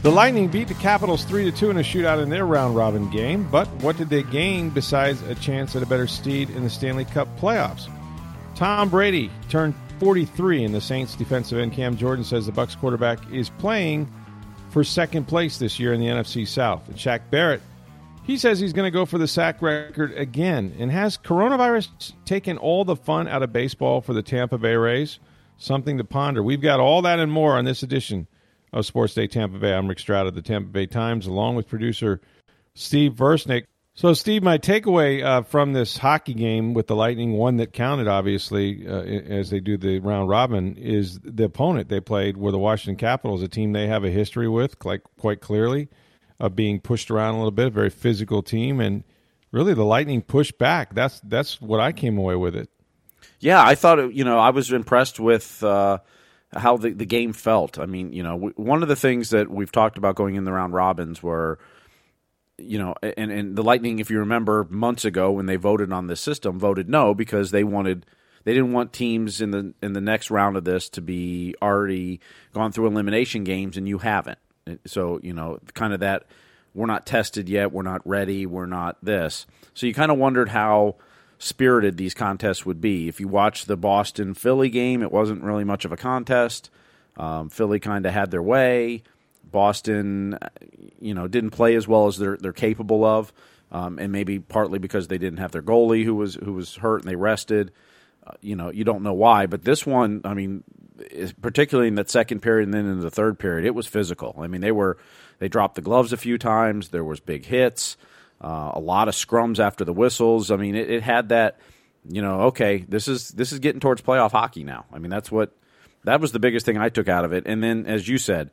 The Lightning beat the Capitals 3 2 in a shootout in their round robin game, but what did they gain besides a chance at a better seed in the Stanley Cup playoffs? Tom Brady turned 43 in the Saints defensive end. Cam Jordan says the Bucks quarterback is playing for second place this year in the NFC South. And Shaq Barrett, he says he's going to go for the sack record again. And has coronavirus taken all the fun out of baseball for the Tampa Bay Rays? Something to ponder. We've got all that and more on this edition of Sports Day Tampa Bay. I'm Rick Stroud of the Tampa Bay Times, along with producer Steve Versnick. So, Steve, my takeaway uh, from this hockey game with the Lightning, one that counted, obviously, uh, as they do the round robin, is the opponent they played were the Washington Capitals, a team they have a history with, like quite clearly, of being pushed around a little bit, a very physical team, and really the Lightning pushed back. That's that's what I came away with it. Yeah, I thought you know I was impressed with. How the, the game felt. I mean, you know, one of the things that we've talked about going in the round robins were, you know, and, and the Lightning, if you remember months ago when they voted on this system, voted no because they wanted they didn't want teams in the in the next round of this to be already gone through elimination games and you haven't. So, you know, kind of that we're not tested yet, we're not ready, we're not this. So you kind of wondered how spirited these contests would be. If you watch the Boston Philly game, it wasn't really much of a contest. Um, Philly kind of had their way. Boston, you know, didn't play as well as they're they're capable of, um, and maybe partly because they didn't have their goalie who was who was hurt and they rested. Uh, you know, you don't know why, but this one, I mean, particularly in that second period and then in the third period, it was physical. I mean, they were they dropped the gloves a few times. There was big hits uh, a lot of scrums after the whistles. I mean, it, it, had that, you know, okay, this is this is getting towards playoff hockey now. I mean, that's what that was the biggest thing I took out of it. And then, as you said,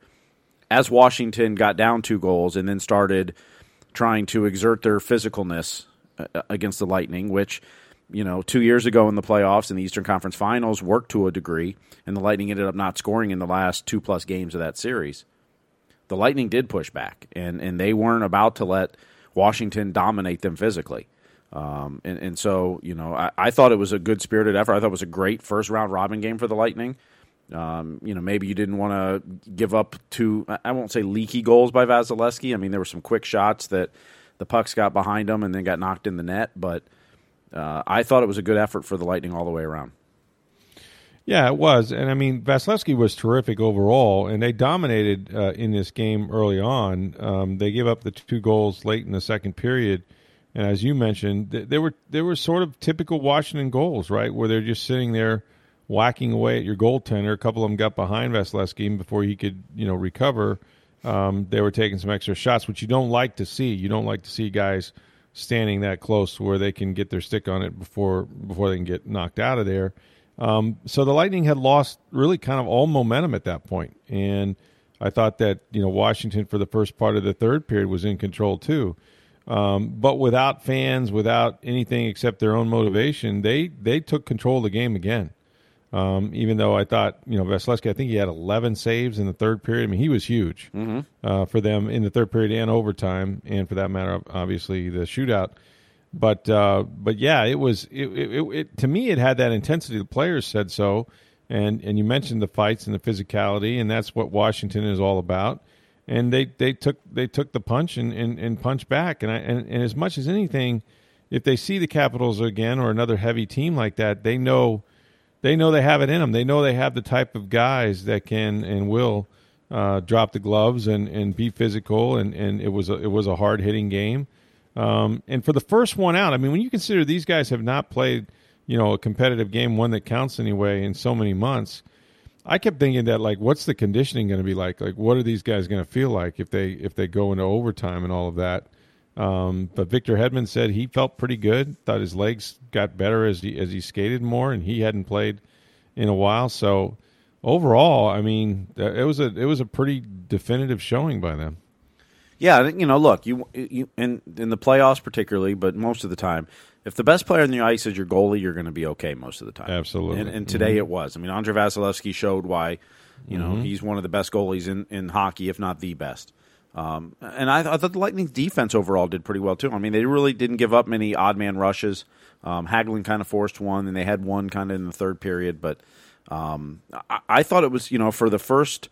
as Washington got down two goals and then started trying to exert their physicalness uh, against the Lightning, which you know, two years ago in the playoffs in the Eastern Conference Finals worked to a degree, and the Lightning ended up not scoring in the last two plus games of that series. The Lightning did push back, and and they weren't about to let Washington dominate them physically. Um, and, and so, you know, I, I, thought it was a good spirited effort. I thought it was a great first round robin game for the Lightning. Um, you know, maybe you didn't want to give up two, I won't say leaky goals by Vasilevskiy. I mean, there were some quick shots that the pucks got behind them and then got knocked in the net. But uh, I thought it was a good effort for the Lightning all the way around. Yeah, it was, and I mean Vasilevskiy was terrific overall, and they dominated uh, in this game early on. Um, they gave up the two goals late in the second period, and as you mentioned, th- they were they were sort of typical Washington goals, right, where they're just sitting there whacking away at your goaltender. A couple of them got behind Vasilevskiy before he could, you know, recover. Um, they were taking some extra shots, which you don't like to see. You don't like to see guys standing that close where they can get their stick on it before before they can get knocked out of there. Um, so the Lightning had lost really kind of all momentum at that point, and I thought that you know Washington for the first part of the third period was in control too. Um, but without fans, without anything except their own motivation, they they took control of the game again. Um, even though I thought, you know, Vasilevskiy, I think he had 11 saves in the third period. I mean, he was huge mm-hmm. uh, for them in the third period and overtime, and for that matter, obviously the shootout. But uh, but yeah, it was it, it, it, to me it had that intensity. The players said so, and and you mentioned the fights and the physicality, and that's what Washington is all about. And they, they took they took the punch and, and, and punch back. And, I, and and as much as anything, if they see the Capitals again or another heavy team like that, they know they know they have it in them. They know they have the type of guys that can and will uh, drop the gloves and, and be physical. And, and it was a, it was a hard hitting game. Um, and for the first one out, I mean, when you consider these guys have not played, you know, a competitive game, one that counts anyway, in so many months, I kept thinking that like, what's the conditioning going to be like? Like, what are these guys going to feel like if they if they go into overtime and all of that? Um, but Victor Hedman said he felt pretty good. Thought his legs got better as he as he skated more, and he hadn't played in a while. So overall, I mean, it was a it was a pretty definitive showing by them. Yeah, you know, look, you, you in in the playoffs particularly, but most of the time, if the best player on the ice is your goalie, you're going to be okay most of the time. Absolutely. And, and today mm-hmm. it was. I mean, Andrei Vasilevskiy showed why. You know, mm-hmm. he's one of the best goalies in, in hockey, if not the best. Um, and I, I, thought the Lightning's defense overall did pretty well too. I mean, they really didn't give up many odd man rushes. Um, Hagelin kind of forced one, and they had one kind of in the third period. But um, I, I, thought it was, you know, for the first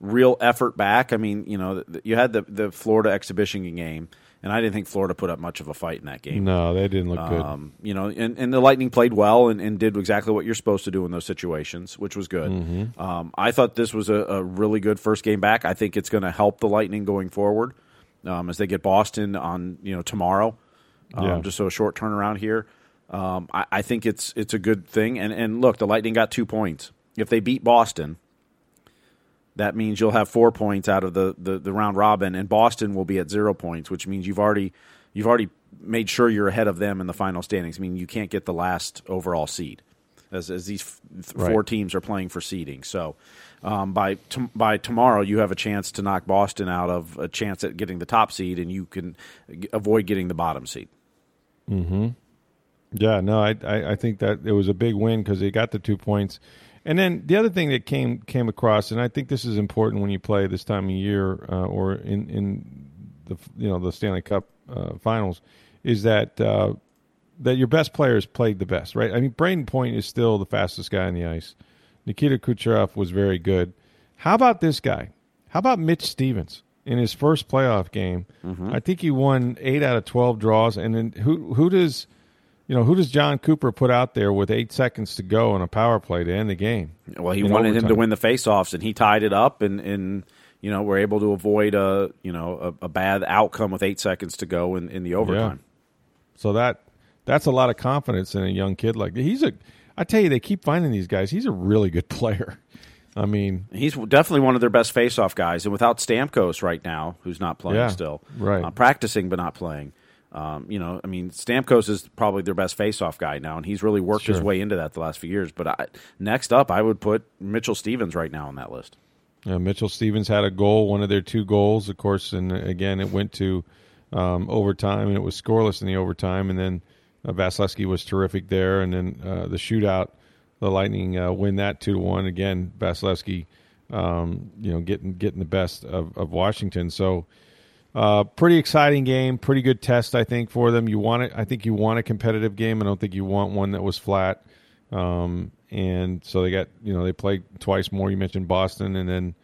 real effort back. I mean, you know, you had the the Florida exhibition game, and I didn't think Florida put up much of a fight in that game. No, they didn't look good. Um, you know, and, and the Lightning played well and, and, did exactly what you're supposed to do in those situations, which was good. Mm-hmm. Um, I thought this was a, a, really good first game back. I think it's going to help the Lightning going forward um, as they get Boston on you know tomorrow. Um, yeah. Just so a short turnaround here. Um, I, I think it's it's a good thing. And and look, the Lightning got two points. If they beat Boston, that means you'll have four points out of the, the, the, round robin, and Boston will be at zero points, which means you've already you've already made sure you're ahead of them in the final standings. I mean, you can't get the last overall seed, as, as these f- right. four teams are playing for seeding. So um, by t- by tomorrow, you have a chance to knock Boston out of a chance at getting the top seed, and you can g- avoid getting the bottom seed. Hmm. Yeah. No, I, I I think that it was a big win because they got the two points and then the other thing that came came across, and I think this is important when you play this time of year uh, or in in the you know the Stanley Cup uh, Finals, is that uh, that your best players played the best, right? I mean, Brayden Point is still the fastest guy on the ice. Nikita Kucherov was very good. How about this guy? How about Mitch Stephens in his first playoff game? Mm-hmm. I think he won eight out of twelve draws. And then who who does you know, who does Jon Cooper put out there with eight seconds to go on a power play to end the game? Well, he wanted overtime. him to win the faceoffs, and he tied it up, and, and you know, we're able to avoid a you know a, a bad outcome with eight seconds to go in, in the overtime. Yeah. So that that's a lot of confidence in a young kid like he's a. I tell you, they keep finding these guys. He's a really good player. I mean, he's definitely one of their best faceoff guys, and without Stamkos right now, who's not playing yeah, still, right, uh, practicing but not playing. Um, you know, I mean, Stamkos is probably their best faceoff guy now, and he's really worked sure. his way into that the last few years. But I, next up, I would put Mitchell Stephens right now on that list. Yeah, Mitchell Stephens had a goal, one of their two goals, of course, and again, it went to um, overtime, and it was scoreless in the overtime. And then uh, Vasilevskiy was terrific there, and then uh, the shootout, the Lightning uh, win that two to one. Again, Vasilevskiy, um, you know, getting getting the best of, of Washington. So uh, pretty exciting game, pretty good test, I think, for them. You want it. I think you want a competitive game. I don't think you want one that was flat. Um, and so they got, you know, they played twice more. You mentioned Boston, and then,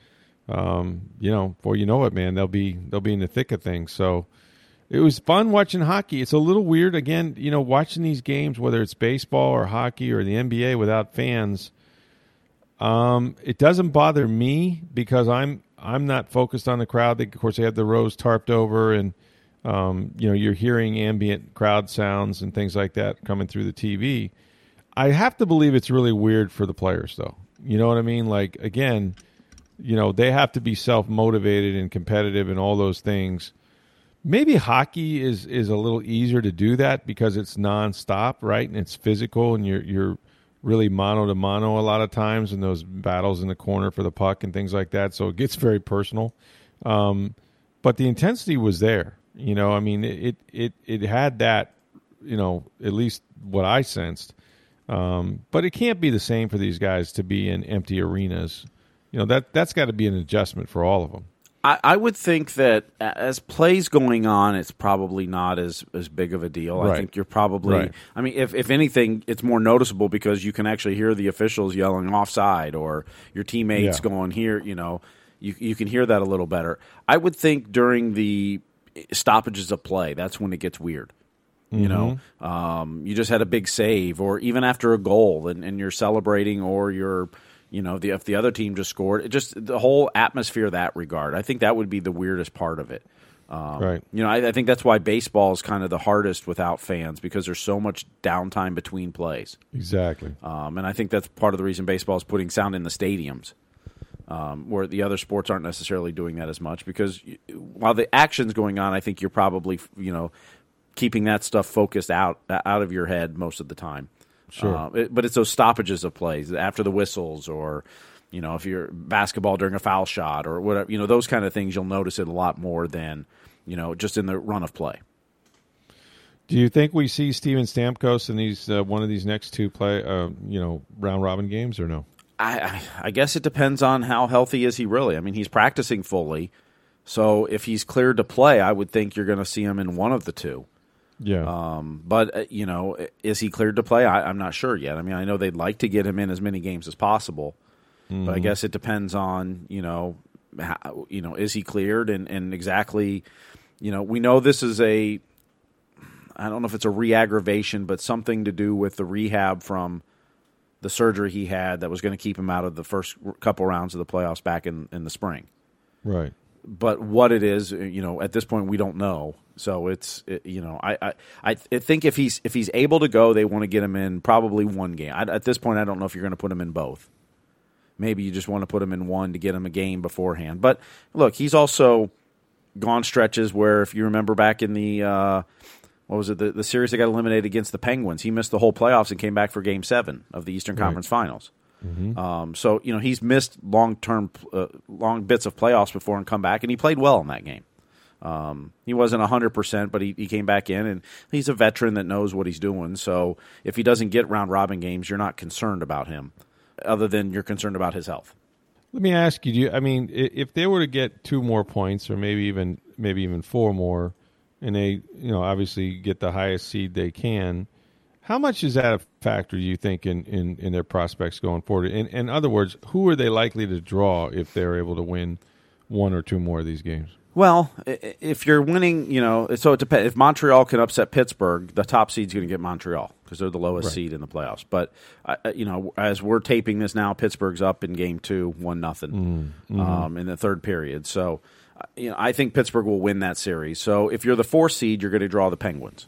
um, you know, before you know it, man, they'll be they'll be in the thick of things. So it was fun watching hockey. It's a little weird, again, you know, watching these games, whether it's baseball or hockey or the NBA, without fans. Um, it doesn't bother me because I'm I'm not focused on the crowd. They, of course, they have the rows tarped over, and um, you know you're hearing ambient crowd sounds and things like that coming through the TV. I have to believe it's really weird for the players, though. You know what I mean? Like again, you know they have to be self motivated and competitive and all those things. Maybe hockey is is a little easier to do that because it's nonstop, right? And it's physical, and you're you're really mono to mono a lot of times in those battles in the corner for the puck and things like that. So it gets very personal. Um, but the intensity was there. You know, I mean, it it it had that. You know, at least what I sensed. Um, but it can't be the same for these guys to be in empty arenas. You know that that's got to be an adjustment for all of them. I, I, would think that as plays going on, it's probably not as, as big of a deal. Right. I think you're probably. Right. I mean, if if anything, it's more noticeable because you can actually hear the officials yelling offside or your teammates yeah. going here. You know, you you can hear that a little better. I would think during the stoppages of play, that's when it gets weird. You know, mm-hmm. um, you just had a big save, or even after a goal, and, and you're celebrating, or you're you know, the, if the other team just scored, it just the whole atmosphere that regard. I think that would be the weirdest part of it. Um, right. You know, I, I, think that's why baseball is kind of the hardest without fans because there's so much downtime between plays. Exactly. Um, and I think that's part of the reason baseball is putting sound in the stadiums, um, where the other sports aren't necessarily doing that as much. Because while the action's going on, I think you're probably you know keeping that stuff focused out out of your head most of the time. Sure. Uh, it, but it's those stoppages of plays after the whistles, or you know, if you're basketball during a foul shot or whatever, you know, those kind of things. You'll notice it a lot more than you know just in the run of play. Do you think we see Steven Stamkos in these uh, one of these next two play, uh, you know, round robin games or no? I, I, I guess it depends on how healthy is he really. I mean, he's practicing fully, so if he's cleared to play, I would think you're going to see him in one of the two. Yeah. Um, but uh, you know, is he cleared to play? I, I'm not sure yet. I mean, I know they'd like to get him in as many games as possible, but I guess it depends on you know, how, you know, is he cleared and and exactly, you know, we know this is a, I don't know if it's a re-aggravation, but something to do with the rehab from the surgery he had that was going to keep him out of the first couple rounds of the playoffs back in in the spring right. But what it is, you know, at this point we don't know. So it's, it, you know, I, I, I think if he's if he's able to go, they want to get him in probably one game. I, at this point, I don't know if you're going to put him in both. Maybe you just want to put him in one to get him a game beforehand. But look, he's also gone stretches where, if you remember back in the uh, what was it, the, the series that got eliminated against the Penguins, he missed the whole playoffs and came back for Game Seven of the Eastern Conference Finals. Um, so you know he's missed long term, uh, long bits of playoffs before and come back, and he played well in that game. Um, he wasn't hundred percent, but he, he came back in, and he's a veteran that knows what he's doing. So if he doesn't get round robin games, you're not concerned about him, other than you're concerned about his health. Let me ask you: Do you? I mean, if they were to get two more points, or maybe even maybe even four more, and they, you know, obviously get the highest seed they can, how much is that a factor? Do you think in in, in their prospects going forward? In, in other words, who are they likely to draw if they're able to win one or two more of these games? Well, if you're winning, you know, so it depends. If Montreal can upset Pittsburgh, the top seed's going to get Montreal because they're the lowest Right. seed in the playoffs. But uh, you know, as we're taping this now, Pittsburgh's up in Game Two, one nothing, um, in the third period. So, you know, I think Pittsburgh will win that series. So, if you're the fourth seed, you're going to draw the Penguins,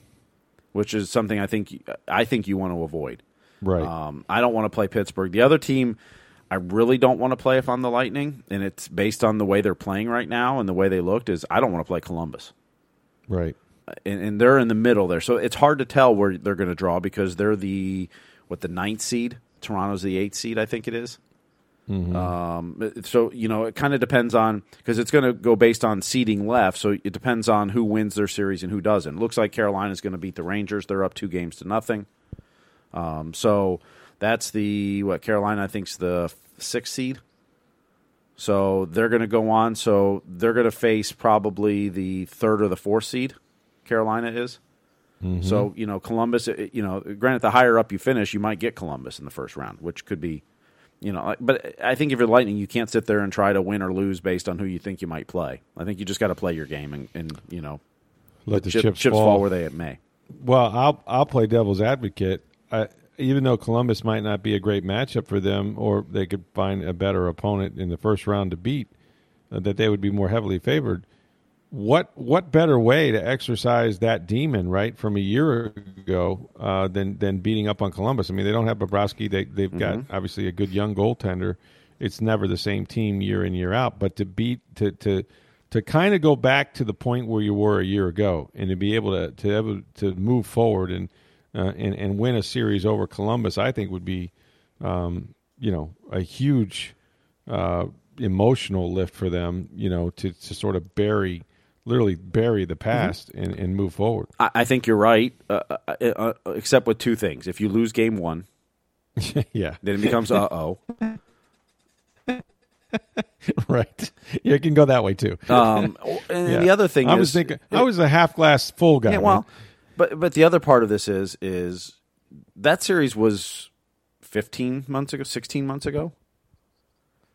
which is something I think I think you want to avoid. Right. Um, I don't want to play Pittsburgh. The other team, I really don't want to play if I'm the Lightning, and it's based on the way they're playing right now and the way they looked. Is I don't want to play Columbus, right. and, and they're in the middle there, so it's hard to tell where they're going to draw because they're the what the ninth seed. Toronto's the eighth seed, I think it is. Um, so you know, it kind of depends on because it's going to go based on seeding left. So it depends on who wins their series and who doesn't. looks like Carolina's going to beat the Rangers. They're up two games to nothing. Um, so that's the what Carolina I think's the sixth seed. So they're going to go on. So they're going to face probably the third or the fourth seed. Carolina is. So you know Columbus. You know, granted, the higher up you finish, you might get Columbus in the first round, which could be, you know. But I think if you're Lightning, you can't sit there and try to win or lose based on who you think you might play. I think you just got to play your game and, and you know Let the chip- chips, chips fall. fall where they may. Well, I'll I'll play devil's advocate. I, even though Columbus might not be a great matchup for them, or they could find a better opponent in the first round to beat, uh, that they would be more heavily favored. What what better way to exercise that demon right from a year ago uh, than than beating up on Columbus? I mean, they don't have Bobrovsky. They they've got obviously a good young goaltender. It's never the same team year in year out, but to beat to to to kind of go back to the point where you were a year ago and to be able to to able to move forward and uh, and and win a series over Columbus, I think would be um, you know a huge uh, emotional lift for them. You know to to sort of bury literally bury the past and, and move forward. I, I think you're right, uh, uh, uh, uh, except with two things. If you lose game one, yeah, then it becomes uh oh. right. Yeah, it can go that way too. Um, and Yeah. the other thing I is, was thinking I was a half glass full guy. Yeah, well, but but the other part of this is is that series was 15 months ago, 16 months ago.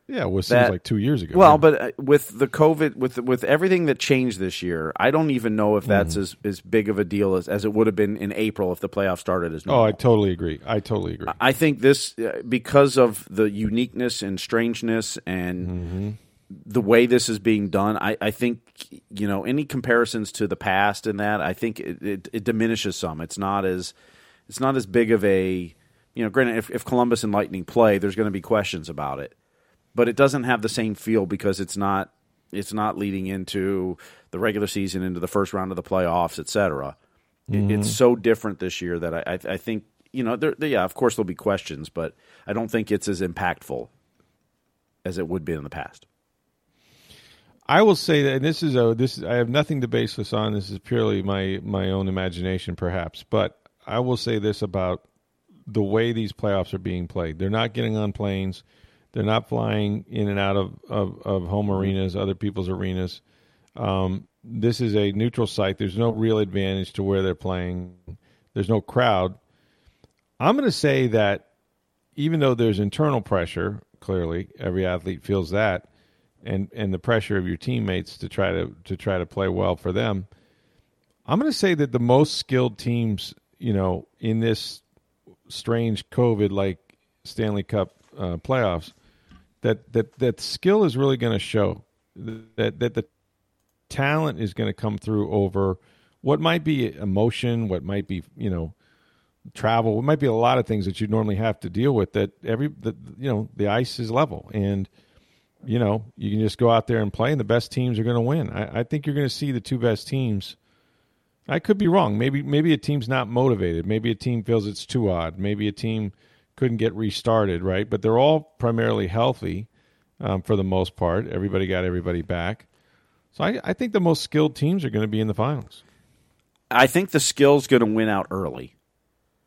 Yeah, it was that- seems like two years ago. Well, yeah. but uh, with the COVID, with with everything that changed this year, I don't even know if that's Mm-hmm. as, as big of a deal as, as it would have been in April if the playoffs started as normal. oh. I totally agree. I totally agree. I think this uh, because of the uniqueness and strangeness and Mm-hmm. the way this is being done. I, I think you know any comparisons to the past and that I think it, it, it diminishes some. It's not as it's not as big of a you know. Granted, if, if Columbus and Lightning play, there's going to be questions about it, but it doesn't have the same feel because it's not it's not leading into the regular season, into the first round of the playoffs, et cetera. It- It's mm-hmm. so different this year that I, I, I think you know, there, yeah, of course there'll be questions, but I don't think it's as impactful as it would be in the past. I will say that this is a this is, I have nothing to base this on. This is purely my my own imagination, perhaps. But I will say this about the way these playoffs are being played. They're not getting on planes. They're not flying in and out of, of, of home arenas, other people's arenas. Um, this is a neutral site. There's no real advantage to where they're playing. There's no crowd. I'm going to say that even though there's internal pressure, clearly every athlete feels that, and and the pressure of your teammates to try to to try to play well for them. I'm going to say that the most skilled teams, you know, in this strange COVID like Stanley Cup uh, playoffs, that that that skill is really going to show that that the talent is going to come through over what might be emotion, what might be you know travel, it might be a lot of things that you normally have to deal with. That every the, you know the ice is level and you know, you can just go out there and play, and the best teams are going to win. I, I think you're going to see the two best teams. I could be wrong. Maybe maybe a team's not motivated. Maybe a team feels it's too odd. Maybe a team couldn't get restarted, right? But they're all primarily healthy um, for the most part. Everybody got everybody back. So I, I think the most skilled teams are going to be in the finals. I think the skill's going to win out early.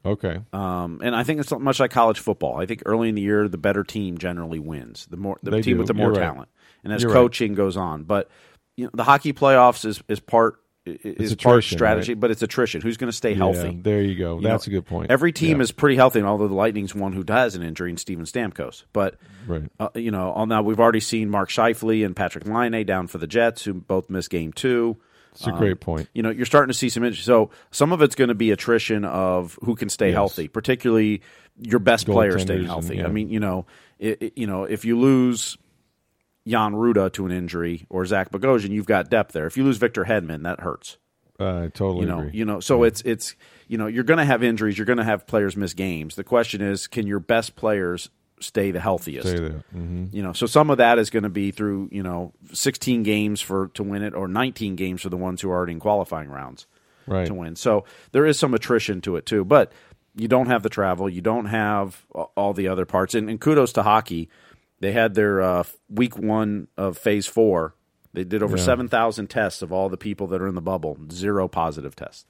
Okay. Um, and I think it's much like college football. I think early in the year, the better team generally wins. The more the They team do. with the more You're right. talent, and as You're right. coaching goes on, but you know, the hockey playoffs is is part is part strategy, right? but it's attrition. Who's going to stay Yeah, healthy? there you go. You That's know, a good point. Every team Yeah. is pretty healthy, although the Lightning's one who has an injury, and Steven Stamkos, but right. uh, you know, all now we've already seen Mark Scheifele and Patrik Laine down for the Jets, who both missed game two. It's a great point. You know, you're starting to see some injuries. So some of it's going to be attrition of who can stay Yes. healthy, particularly your best players staying healthy. and- yeah. I mean, you know, it, it- you know, if you lose Jan Rutta to an injury or Zach Bogosian, you've got depth there. If you lose Victor Hedman, that hurts. Uh, I totally You know, agree. you know. So it's it's you know you're going to have injuries. You're going to have players miss games. The question is, can your best players stay the healthiest? Say that. hmm You know, so some of that is going to be through you know 16 games for to win it, or 19 games for the ones who are already in qualifying rounds Right. to win. So there is some attrition to it too, but you don't have the travel, you don't have all the other parts. And, and kudos to hockey, they had their uh, week one of phase four. They did over Yeah. 7,000 tests of all the people that are in the bubble, zero positive tests.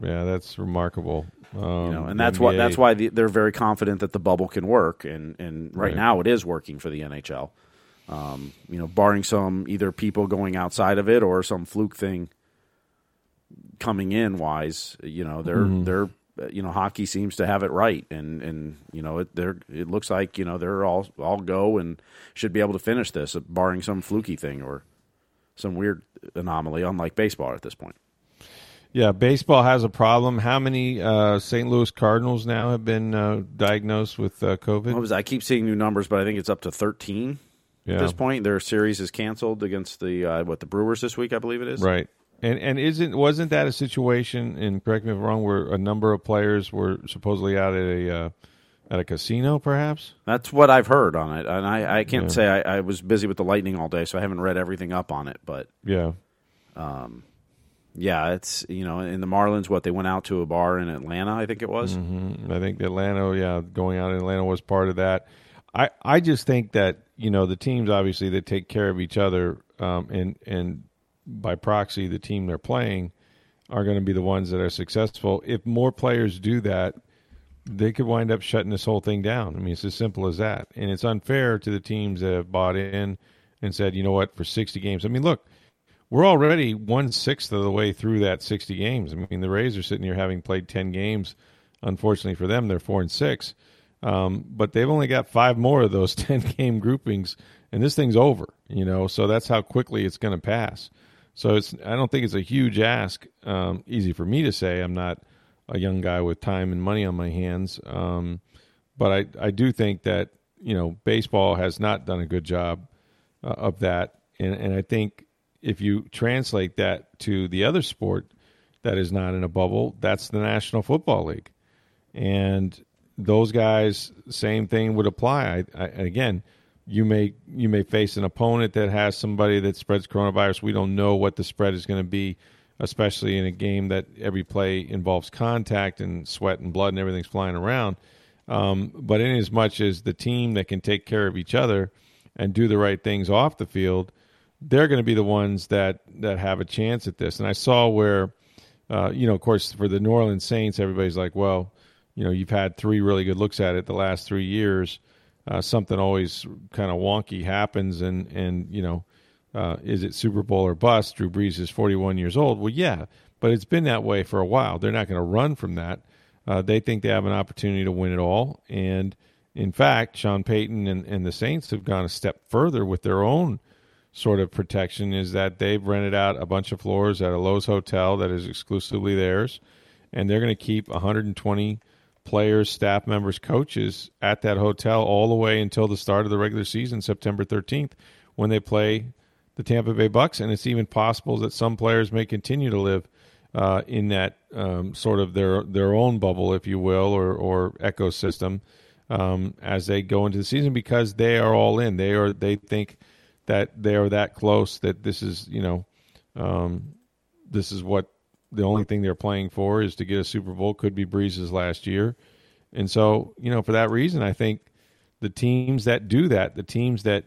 Yeah, that's remarkable. Um, You know, and that's why that's why the, they're very confident that the bubble can work, and and right, Right. now it is working for the NHL. Um, you know, barring some either people going outside of it or some fluke thing coming in wise, you know, they're Mm-hmm. they're you know hockey seems to have it right, and and you know it they're it looks like you know they're all all go and should be able to finish this, barring some fluky thing or some weird anomaly, unlike baseball at this point. Yeah, baseball has a problem. How many uh, St. Louis Cardinals now have been uh, diagnosed with uh, COVID? Was I keep seeing new numbers, but I think it's up to thirteen. yeah, at this point. Their series is canceled against the uh, what the Brewers this week, I believe it is. right. And and isn't wasn't that a situation? And correct me if I'm wrong. Where a number of players were supposedly out at a uh, at a casino, perhaps. That's what I've heard on it, and I, I can't Yeah. say I, I was busy with the Lightning all day, so I haven't read everything up on it. But Yeah, yeah, it's you know in the Marlins, what they went out to a bar in Atlanta, I think it was. Mhm. I think Atlanta. Yeah, going out in Atlanta was part of that. I I just think that you know the teams obviously that take care of each other, um, and and by proxy the team they're playing are going to be the ones that are successful. If more players do that, they could wind up shutting this whole thing down. I mean, it's as simple as that. And it's unfair to the teams that have bought in and said, you know what, for 60 games. I mean, look, we're already one sixth of the way through that 60 games. I mean, the Rays are sitting here having played 10 games. Unfortunately for them, they're four and six. Um, but they've only got five more of those 10 game groupings, and this thing's over, you know, so that's how quickly it's going to pass. So it's, I don't think it's a huge ask. Um, easy for me to say. I'm not a young guy with time and money on my hands. Um, but I, I do think that, you know, baseball has not done a good job uh, of that. And, and I think if you translate that to the other sport that is not in a bubble, that's the National Football League. And those guys, same thing would apply. I, I, again, you may you may face an opponent that has somebody that spreads coronavirus. We don't know what the spread is going to be especially in a game that every play involves contact and sweat and blood and everything's flying around. Um, but in as much as the team that can take care of each other and do the right things off the field, they're going to be the ones that that have a chance at this. And I saw where, uh, you know, of course, for the New Orleans Saints, everybody's like, well, you know, you've had three really good looks at it the last three years. Uh, something always kind of wonky happens, and and you know, uh, is it Super Bowl or bust? Drew Brees is 41 years old. Well, yeah, but it's been that way for a while. They're not going to run from that. Uh, they think they have an opportunity to win it all, and in fact, Sean Payton and, and the Saints have gone a step further with their own sort of protection. Is that they've rented out a bunch of floors at a Loews hotel that is exclusively theirs, and they're going to keep 120 players, staff members, coaches at that hotel all the way until the start of the regular season, September 13th, when they play the Tampa Bay Bucks. And it's even possible that some players may continue to live uh, in that um, sort of their their own bubble, if you will, or or ecosystem um, as they go into the season because they are all in. They are they think that they are that close that this is you know um, this is what the only thing they're playing for is to get a Super Bowl. Could be Brees's last year, and so you know for that reason, I think the teams that do that, the teams that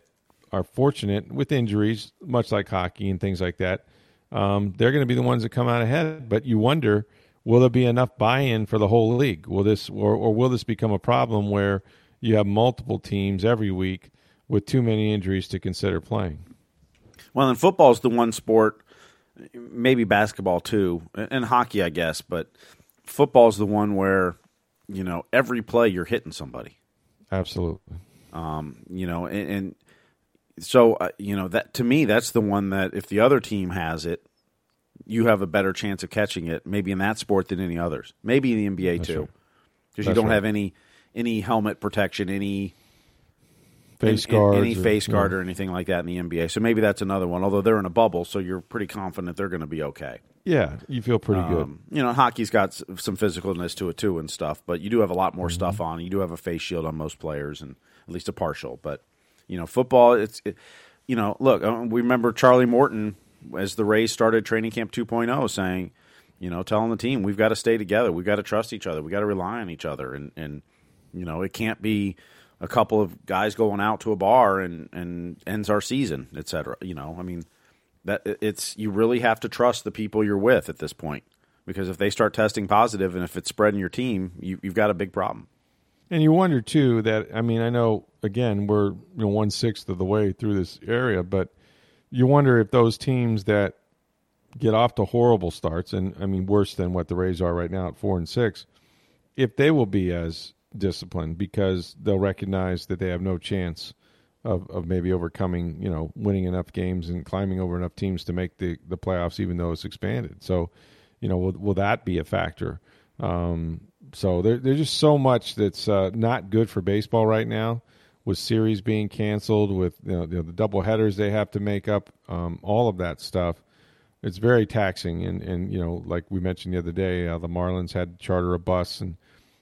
are fortunate with injuries, much like hockey and things like that, um, they're going to be the ones that come out ahead. But you wonder, will there be enough buy-in for the whole league? Will this or, or will this become a problem where you have multiple teams every week with too many injuries to consider playing? Well, and football is the one sport maybe basketball too, and hockey, I guess. But football is the one where you know every play you're hitting somebody. Absolutely. Um, you know, and, and so uh, you know that to me, that's the one that if the other team has it, you have a better chance of catching it. Maybe in that sport than any others. Maybe in the NBA that's too, because you don't right. have any any helmet protection, any face guard, any face guard yeah. or anything like that in the NBA. So maybe that's another one. Although they're in a bubble, so you're pretty confident they're going to be okay. Yeah, you feel pretty um, good. You know, hockey's got some physicalness to it too and stuff, but you do have a lot more mm-hmm. stuff on. You do have a face shield on most players, and at least a partial. But you know, football, it's it, you know, look, uh, we remember Charlie Morton as the Rays started training camp 2.0 saying, you know, telling the team we've got to stay together, we've got to trust each other, we got to rely on each other, and and you know, it can't be a couple of guys going out to a bar and and ends our season, etc. You know, I mean that it's you really have to trust the people you're with at this point because if they start testing positive and if it's spreading your team, you, you've got a big problem. And you wonder too that I mean I know again we're you know one sixth of the way through this area, but you wonder if those teams that get off to horrible starts and I mean worse than what the Rays are right now at four and six, if they will be as discipline because they'll recognize that they have no chance of, of maybe overcoming, you know, winning enough games and climbing over enough teams to make the, the playoffs, even though it's expanded. So, you know, will, will that be a factor? Um, so there, there's just so much that's uh, not good for baseball right now with series being canceled, with you know, the, the double headers they have to make up, um, all of that stuff. It's very taxing, and, and you know, like we mentioned the other day, uh, the Marlins had to charter a bus and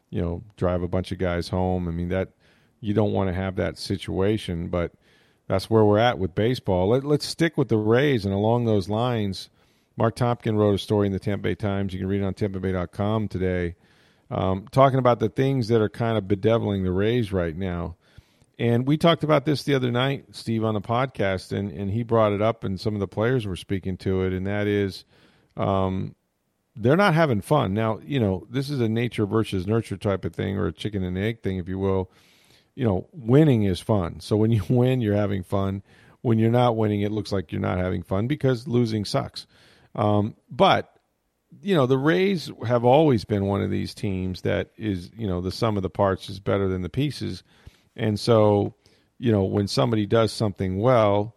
you know, drive a bunch of guys home. I mean, that you don't want to have that situation, but that's where we're at with baseball. Let, us stick with the Rays, and along those lines, Marc Topkin wrote a story in the Tampa Bay Times. You can read it on TampaBay.com today, um, talking about the things that are kind of bedeviling the Rays right now. And we talked about this the other night, Steve, on the podcast, and, and he brought it up, and some of the players were speaking to it, and that is um, they're not having fun. Now, you know, this is a nature versus nurture type of thing or a chicken and egg thing, if you will. You know, winning is fun. So when you win, you're having fun. When you're not winning, it looks like you're not having fun because losing sucks. Um, but, you know, the Rays have always been one of these teams that is, you know, the sum of the parts is better than the pieces. And so, you know, when somebody does something well,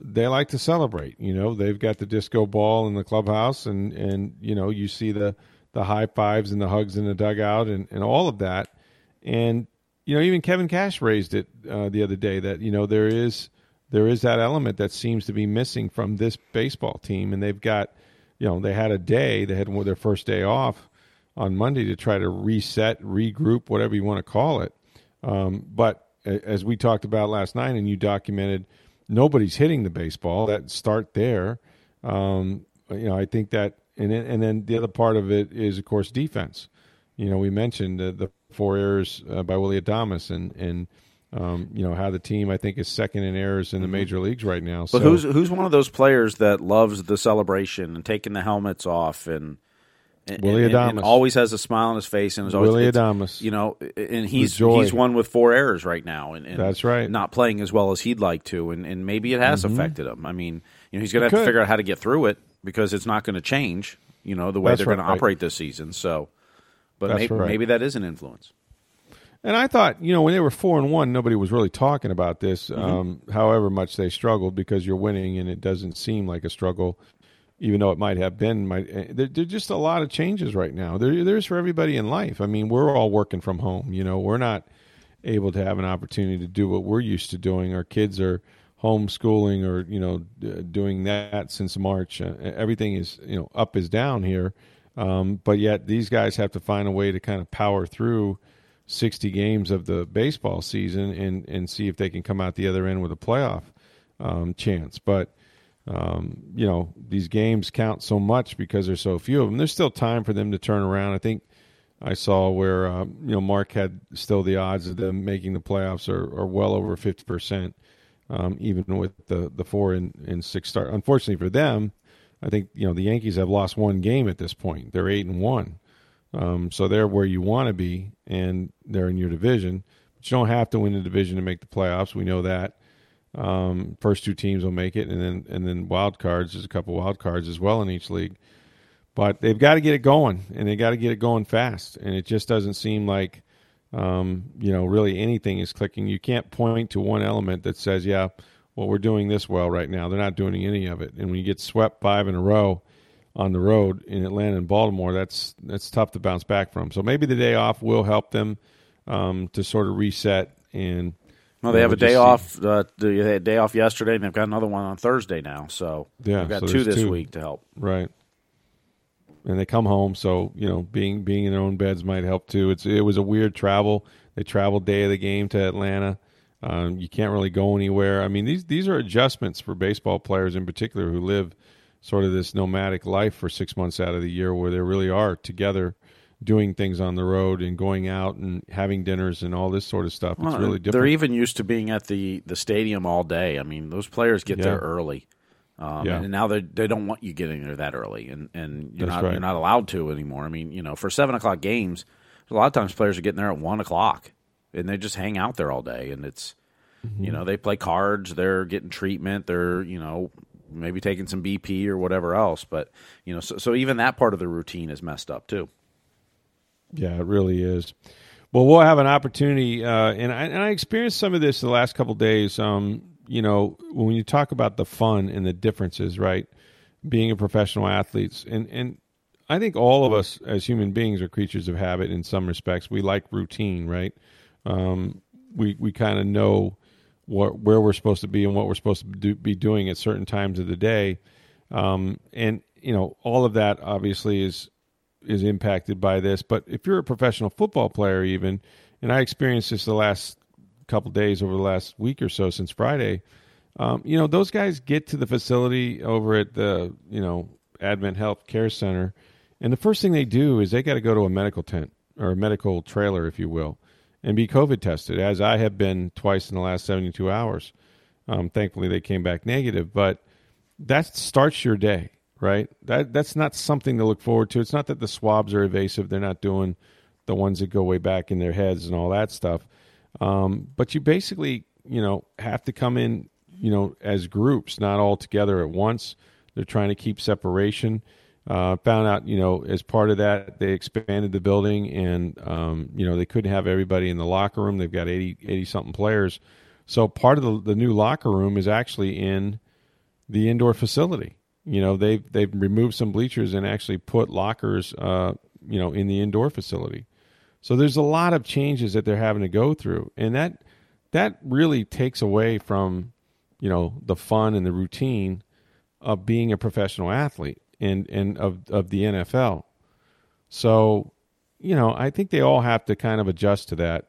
they like to celebrate. You know, they've got the disco ball in the clubhouse, and and you know, you see the the high fives and the hugs in the dugout, and and all of that. And you know, even Kevin Cash raised it uh, the other day that you know there is there is that element that seems to be missing from this baseball team, and they've got you know they had a day they had their first day off on Monday to try to reset, regroup, whatever you want to call it. Um, but as we talked about last night, and you documented nobody's hitting the baseball. That start there. Um, you know, I think that and then, and then the other part of it is, of course, defense. You know, we mentioned uh, the four errors uh, by Willy Adames, and and um, you know how the team I think is second in errors in the mm-hmm. major leagues right now. But so, who's who's one of those players that loves the celebration and taking the helmets off and and, Willy and, Adames and always has a smile on his face and is always Willy Adames. You know, and he's he's one with four errors right now, and, and, that's right, not playing as well as he'd like to, and, and maybe it has mm-hmm. affected him. I mean, you know, he's going to have could. to figure out how to get through it because it's not going to change. You know, the way that's they're right. going to operate this season. So, but maybe, right. maybe that is an influence. And I thought, you know, when they were four and one, nobody was really talking about this. Mm-hmm. Um, however much they struggled, because you're winning, and it doesn't seem like a struggle, even though it might have been. Might eh, there, there's just a lot of changes right now. There, there's for everybody in life. I mean, we're all working from home. You know, we're not able to have an opportunity to do what we're used to doing. Our kids are homeschooling or you know doing that since March. Uh, everything is you know up is down here, um, but yet these guys have to find a way to kind of power through 60 games of the baseball season and, and see if they can come out the other end with a playoff um, chance. But, um, you know, these games count so much because there's so few of them. There's still time for them to turn around. I think I saw where, uh, you know, Marc had still the odds of them making the playoffs are, are well over 50%, um, even with the, the four and, and six start. Unfortunately for them, I think, you know, the Yankees have lost one game at this point. They're eight and one. Um, so they're where you want to be, and they're in your division. But you don't have to win the division to make the playoffs. We know that. Um, first two teams will make it, and then and then wild cards. There's a couple wild cards as well in each league. But they've got to get it going, and they got to get it going fast. And it just doesn't seem like, um, you know, really anything is clicking. You can't point to one element that says, "Yeah, well, we're doing this well right now." They're not doing any of it. And when you get swept five in a row, on the road in Atlanta and Baltimore, that's that's tough to bounce back from. So maybe the day off will help them um, to sort of reset and. Well, they have a day off. Uh, they had a day off yesterday, and they've got another one on Thursday now. So yeah, they've got so two this two. week to help. Right. And they come home, so you know, being being in their own beds might help too. It's it was a weird travel. They traveled day of the game to Atlanta. Um, you can't really go anywhere. I mean, these these are adjustments for baseball players in particular who live sort of this nomadic life for six months out of the year where they really are together doing things on the road and going out and having dinners and all this sort of stuff. Well, it's really different. They're even used to being at the, the stadium all day. I mean, those players get yeah. there early. Um, yeah. and now they they don't want you getting there that early, and, and you're That's not right. you're not allowed to anymore. I mean, you know, for seven o'clock games, a lot of times players are getting there at one o'clock, and they just hang out there all day, and it's mm-hmm. you know they play cards, they're getting treatment, they're you know maybe taking some BP or whatever else. But you know, so, so even that part of the routine is messed up too. Yeah, it really is. Well, we'll have an opportunity, uh, and I and I experienced some of this the last couple days. Um, you know, when you talk about the fun and the differences, right? Being a professional athletes, and and I think all of us as human beings are creatures of habit in some respects. We like routine, right? Um, we we kind of know what, where we're supposed to be and what we're supposed to do, be doing at certain times of the day. Um, and you know, all of that obviously is is impacted by this. But if you're a professional football player, even, and I experienced this the last couple days over the last week or so since Friday, um, you know, those guys get to the facility over at the you know Advent Health Care Center, and the first thing they do is they got to go to a medical tent or a medical trailer, if you will and be COVID tested, as I have been twice in the last 72 hours. Um, thankfully, they came back negative, but that starts your day, right? That that's not something to look forward to. It's not that the swabs are evasive; they're not doing the ones that go way back in their heads and all that stuff. Um, but you basically, you know, have to come in, you know, as groups, not all together at once. They're trying to keep separation. Uh, found out, you know, as part of that, they expanded the building and, um, you know, they couldn't have everybody in the locker room. They've got 80, 80 something players. So part of the, the new locker room is actually in the indoor facility. You know, they've, they've removed some bleachers and actually put lockers, uh, you know, in the indoor facility. So there's a lot of changes that they're having to go through. And that, that really takes away from, you know, the fun and the routine of being a professional athlete and and of of the NFL. So, you know, I think they all have to kind of adjust to that.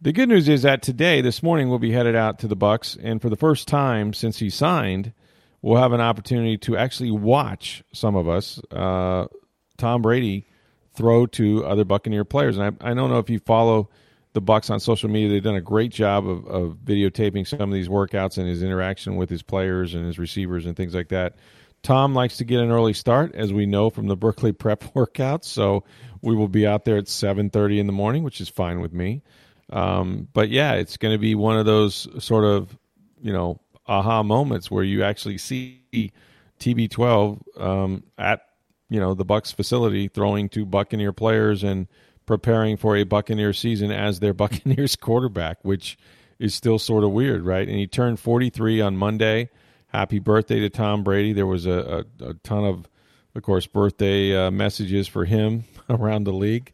The good news is that today, this morning, we'll be headed out to the Bucks, and for the first time since he signed, we'll have an opportunity to actually watch some of us uh, Tom Brady throw to other Buccaneer players. And I, I, don't know if you follow the Bucks on social media; they've done a great job of, of videotaping some of these workouts and his interaction with his players and his receivers and things like that. Tom likes to get an early start, as we know from the Berkeley prep workouts. So we will be out there at seven thirty in the morning, which is fine with me. Um, but yeah, it's going to be one of those sort of, you know, aha moments where you actually see TB12 um, at, you know, the Bucks facility throwing to Buccaneer players and preparing for a Buccaneer season as their Buccaneers quarterback, which is still sort of weird, right? And he turned 43 on Monday. Happy birthday to Tom Brady. There was a, a, a ton of, of course, birthday uh, messages for him around the league.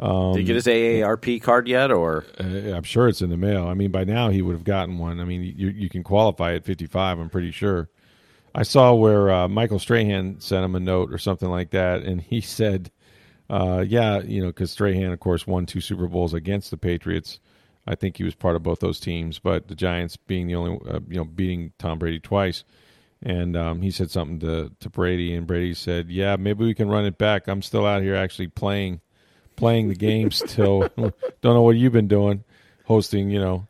Um, Did he get his AARP card yet, or uh, I'm sure it's in the mail. I mean, by now he would have gotten one. I mean, you you can qualify at 55. I'm pretty sure. I saw where uh, Michael Strahan sent him a note or something like that, and he said, uh, "Yeah, you know, because Strahan, of course, won two Super Bowls against the Patriots. I think he was part of both those teams, but the Giants being the only, uh, you know, beating Tom Brady twice." And um, he said something to to Brady, and Brady said, "Yeah, maybe we can run it back. I'm still out here actually playing." Playing the games till Don't know what you've been doing, hosting. You know,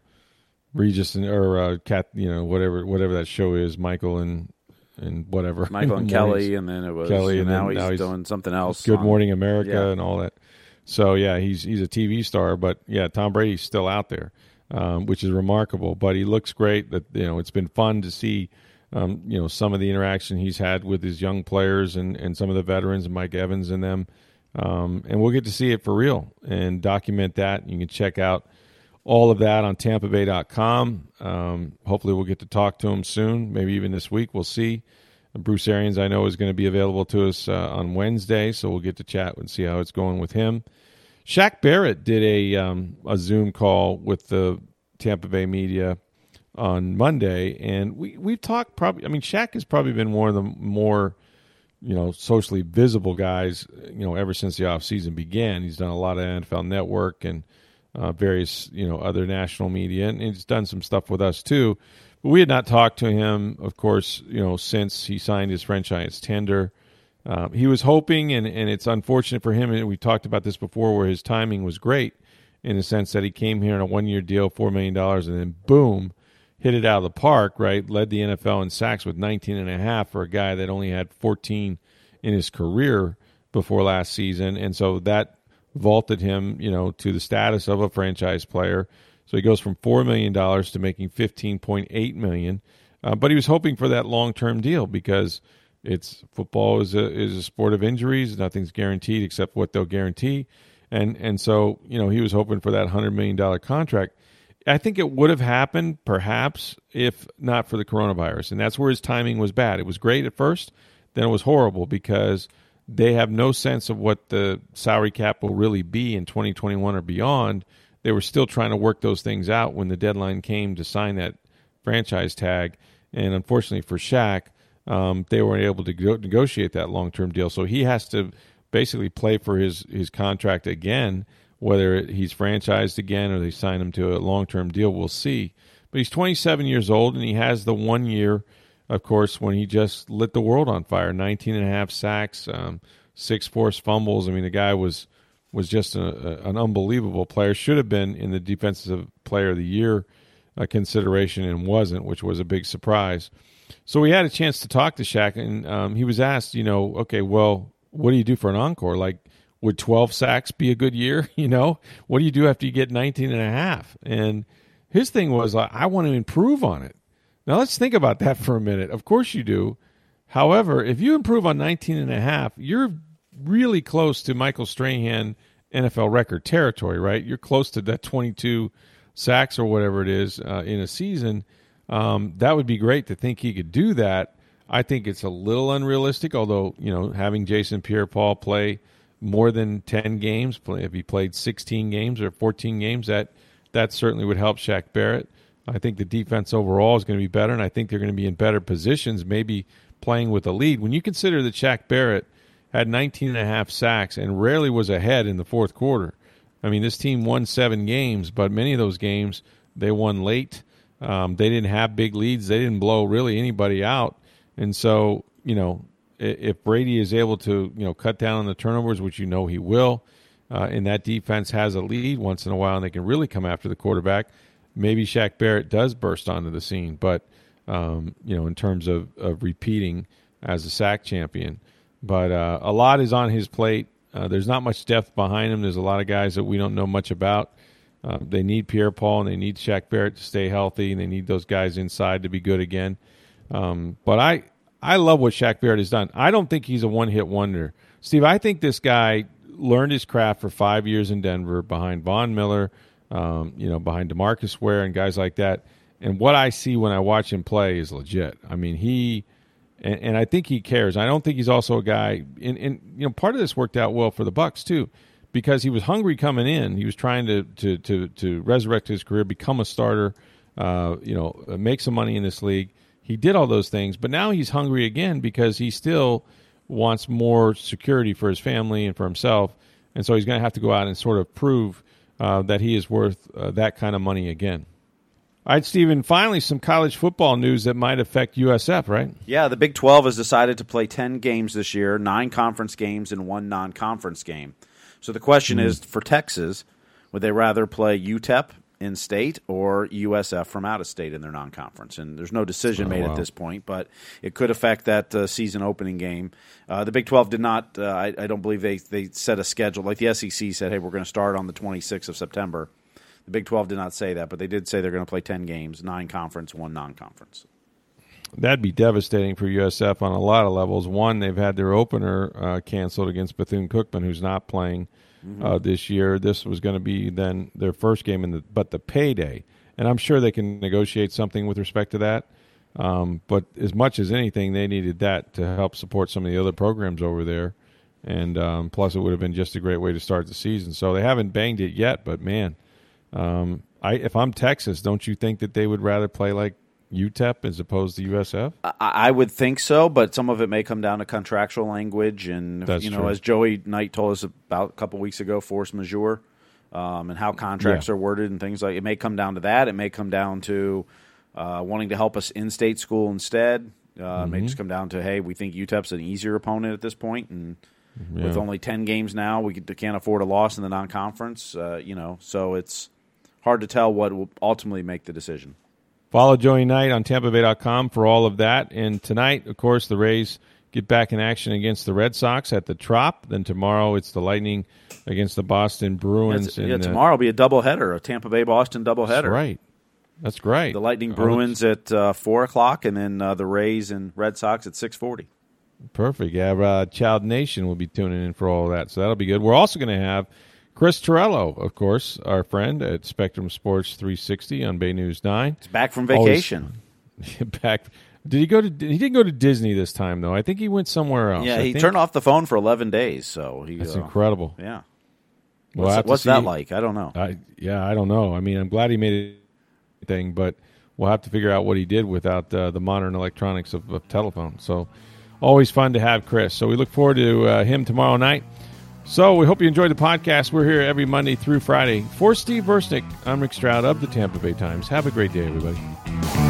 Regis and or uh, Cat. You know, whatever whatever that show is, Michael and and whatever. Michael and Kelly, and then it was Kelly, and now, he's, now he's doing something else. Good on, Morning America yeah. and all that. So yeah, he's he's a TV star, but yeah, Tom Brady's still out there, um, which is remarkable. But he looks great. That you know, it's been fun to see. Um, you know some of the interaction he's had with his young players and, and some of the veterans, and Mike Evans and them. Um, and we'll get to see it for real and document that. You can check out all of that on tampabay.com. Um, hopefully, we'll get to talk to him soon, maybe even this week. We'll see. Bruce Arians, I know, is going to be available to us uh, on Wednesday, so we'll get to chat and see how it's going with him. Shaq Barrett did a um, a Zoom call with the Tampa Bay media on Monday, and we we've talked probably. I mean, Shaq has probably been one of the more you know, socially visible guys, you know, ever since the offseason began. He's done a lot of NFL Network and uh, various, you know, other national media, and he's done some stuff with us too. But we had not talked to him, of course, you know, since he signed his franchise tender. Um, he was hoping, and, and it's unfortunate for him, and we talked about this before, where his timing was great in the sense that he came here on a one year deal, $4 million, and then boom, hit it out of the park, right? Led the NFL in sacks with 19 and a half for a guy that only had 14 in his career before last season. And so that vaulted him, you know, to the status of a franchise player. So he goes from $4 million to making 15.8 million. Uh, but he was hoping for that long-term deal because it's football is a, is a sport of injuries. Nothing's guaranteed except what they'll guarantee. And, and so, you know, he was hoping for that $100 million contract. I think it would have happened perhaps if not for the coronavirus. And that's where his timing was bad. It was great at first, then it was horrible because they have no sense of what the salary cap will really be in 2021 or beyond. They were still trying to work those things out when the deadline came to sign that franchise tag. And unfortunately for Shaq, um, they weren't able to go- negotiate that long term deal. So he has to basically play for his, his contract again whether he's franchised again or they sign him to a long term deal, we'll see. But he's 27 years old and he has the one year, of course, when he just lit the world on fire 19 and a half sacks, um, six forced fumbles. I mean, the guy was was just a, a, an unbelievable player. Should have been in the Defensive Player of the Year uh, consideration and wasn't, which was a big surprise. So we had a chance to talk to Shaq, and um, he was asked, you know, okay, well, what do you do for an encore? Like, would 12 sacks be a good year? You know, what do you do after you get 19 and a half? And his thing was, I want to improve on it. Now let's think about that for a minute. Of course you do. However, if you improve on 19 and a half, you're really close to Michael Strahan NFL record territory, right? You're close to that 22 sacks or whatever it is uh, in a season. Um, that would be great to think he could do that. I think it's a little unrealistic, although, you know, having Jason Pierre Paul play more than 10 games, play, if he played 16 games or 14 games, that, that certainly would help Shaq Barrett. I think the defense overall is going to be better, and I think they're going to be in better positions, maybe playing with a lead. When you consider that Shaq Barrett had 19 and a half sacks and rarely was ahead in the fourth quarter. I mean, this team won seven games, but many of those games they won late. Um, they didn't have big leads. They didn't blow really anybody out. And so, you know, if Brady is able to, you know, cut down on the turnovers, which you know he will, uh, and that defense has a lead once in a while and they can really come after the quarterback, maybe Shaq Barrett does burst onto the scene. But, um, you know, in terms of, of repeating as a sack champion, but uh, a lot is on his plate. Uh, there's not much depth behind him. There's a lot of guys that we don't know much about. Uh, they need Pierre Paul and they need Shaq Barrett to stay healthy, and they need those guys inside to be good again. Um, but I, I love what Shaq Barrett has done. I don't think he's a one hit wonder. Steve, I think this guy learned his craft for five years in Denver behind Von Miller, um, you know, behind Demarcus Ware and guys like that. And what I see when I watch him play is legit. I mean, he and, and I think he cares. I don't think he's also a guy. And, and you know, part of this worked out well for the Bucks too, because he was hungry coming in. He was trying to to to, to resurrect his career, become a starter. Uh, you know, make some money in this league. He did all those things, but now he's hungry again because he still wants more security for his family and for himself, and so he's going to have to go out and sort of prove uh, that he is worth uh, that kind of money again. All right, Stephen, finally, some college football news that might affect USF, right? Yeah, the Big 12 has decided to play 10 games this year, nine conference games and one non conference game. So the question mm. is for Texas, would they rather play UTEP in state or USF from out of state in their non conference? And there's no decision oh, made wow. at this point, but it could affect that uh, season opening game. Uh, the Big 12 did not, uh, I, I, don't believe they, they set a schedule. Like the SEC said, hey, we're going to start on the 26th of September. The Big 12 did not say that, but they did say they're going to play 10 games, nine conference, one non conference. That'd be devastating for USF on a lot of levels. One, they've had their opener uh, canceled against Bethune Cookman, who's not playing mm-hmm. uh, this year. This was going to be then their first game in the but the payday, and I'm sure they can negotiate something with respect to that. Um, but as much as anything, they needed that to help support some of the other programs over there, and um, plus it would have been just a great way to start the season. So they haven't banged it yet, but man, um, I, if I'm Texas, don't you think that they would rather play like UTEP as opposed to USF? I, I would think so, but some of it may come down to contractual language, and That's you know, true. as Joey Knight told us about a couple weeks ago, force majeure, um, and how contracts yeah. are worded and things like. It may come down to that. It may come down to uh, wanting to help us in-state school instead. Uh, mm-hmm. It may just come down to hey, we think UTEP's an easier opponent at this point, and yeah. with only ten games now, we can't afford a loss in the non-conference. Uh, you know, so it's hard to tell what will ultimately make the decision. Follow Joey Knight on TampaBay.com for all of that. And tonight, of course, the Rays get back in action against the Red Sox at the Trop. Then tomorrow, it's the Lightning against the Boston Bruins. Yeah, yeah tomorrow will be a doubleheader, a Tampa Bay Boston doubleheader. That's right. That's great. The Lightning Bruins at uh, four o'clock, and then uh, the Rays and Red Sox at six forty. Perfect. Yeah, uh, Child Nation will be tuning in for all of that, so that'll be good. We're also going to have Chris Torello, of course, our friend at Spectrum Sports 360 on Bay News 9. He's back from vacation. Always, back. Did he go to? He didn't go to Disney this time, though. I think he went somewhere else. Yeah, I he think. turned off the phone for 11 days. So he, that's uh, incredible. Yeah. What's, what's that like? I don't know. I, yeah, I don't know. I mean, I'm glad he made it thing, but we'll have to figure out what he did without uh, the modern electronics of, of telephone. So, always fun to have Chris. So we look forward to uh, him tomorrow night. So we hope you enjoyed the podcast. We're here every Monday through Friday. For Steve Versnick, I'm Rick Stroud of the Tampa Bay Times. Have a great day, everybody.